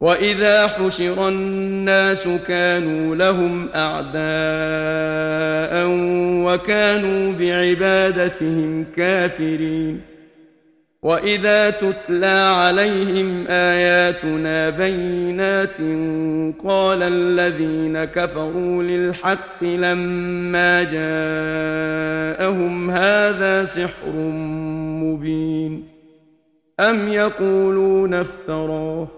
واذا حشر الناس كانوا لهم اعداء وكانوا بعبادتهم كافرين واذا تتلى عليهم اياتنا بينات قال الذين كفروا للحق لما جاءهم هذا سحر مبين ام يقولون افتراه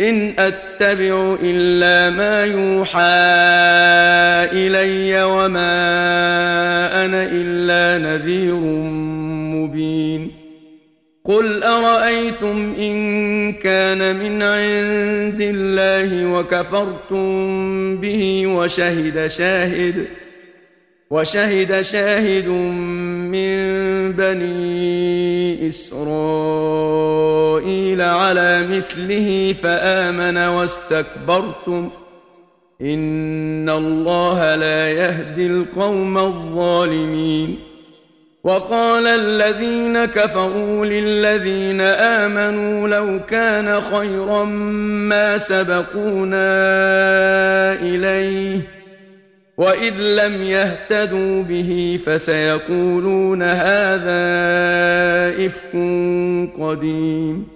إن أتبع إلا ما يوحى إلي وما أنا إلا نذير مبين. قل أرأيتم إن كان من عند الله وكفرتم به وشهد شاهد وشهد شاهد من بني إسرائيل على مثله فآمن واستكبرتم. إن الله لا يهدي القوم الظالمين. وقال الذين كفروا للذين آمنوا لو كان خيرا ما سبقونا إليه. وإذ لم يهتدوا به فسيقولون هذا إفك قديم.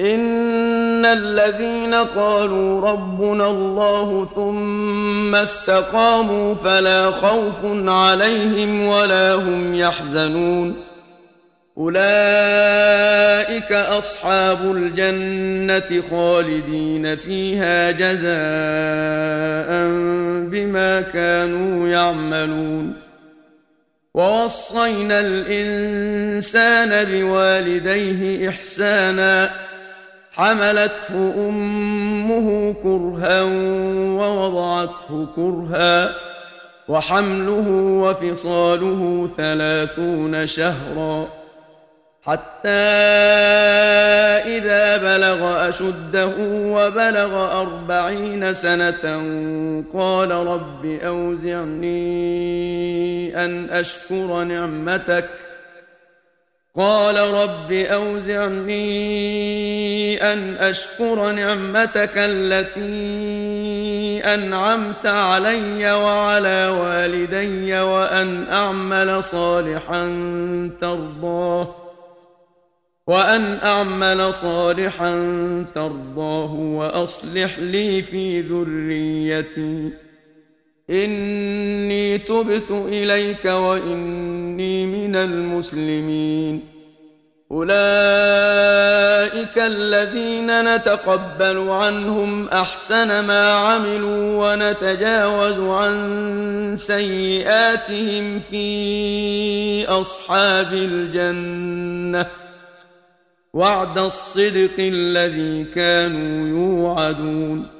ان الذين قالوا ربنا الله ثم استقاموا فلا خوف عليهم ولا هم يحزنون اولئك اصحاب الجنه خالدين فيها جزاء بما كانوا يعملون ووصينا الانسان بوالديه احسانا حملته أمه كرها ووضعته كرها وحمله وفصاله ثلاثون شهرا حتى إذا بلغ أشده وبلغ أربعين سنة قال رب أوزعني أن أشكر نعمتك قال رب أوزعني أن أشكر نعمتك التي أنعمت علي وعلى والدي وأن أعمل صالحا ترضاه وأن أعمل صالحا ترضاه وأصلح لي في ذريتي إني تبت إليك وإني من المسلمين. أولئك الذين نتقبل عنهم أحسن ما عملوا ونتجاوز عن سيئاتهم في أصحاب الجنة. وعد الصدق الذي كانوا يوعدون.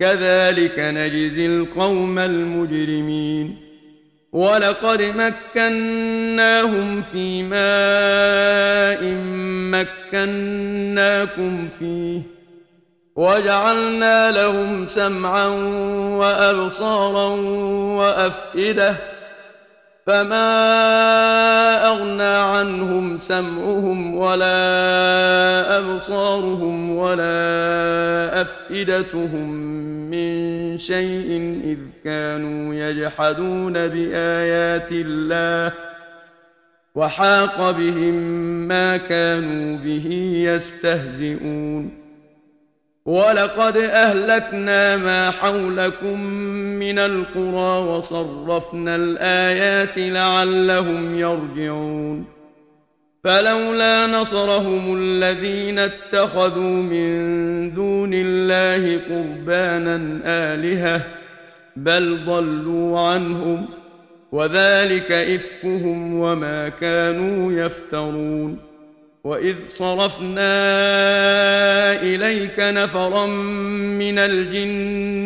كذلك نجزي القوم المجرمين. ولقد مكناهم في ماء مكناكم فيه وجعلنا لهم سمعا وأبصارا وأفئدة فما اغنى عنهم سمعهم ولا ابصارهم ولا افئدتهم من شيء اذ كانوا يجحدون بايات الله وحاق بهم ما كانوا به يستهزئون ولقد اهلكنا ما حولكم من القرى وصرفنا الآيات لعلهم يرجعون. فلولا نصرهم الذين اتخذوا من دون الله قربانا آلهة بل ضلوا عنهم وذلك إفكهم وما كانوا يفترون. وإذ صرفنا إليك نفرا من الجن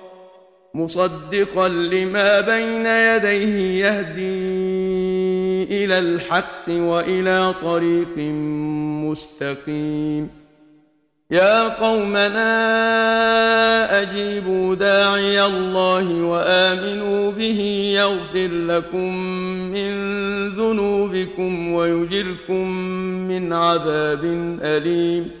مصدقا لما بين يديه يهدي إلى الحق وإلى طريق مستقيم. يا قومنا أجيبوا داعي الله وآمنوا به يغفر لكم من ذنوبكم ويجركم من عذاب أليم.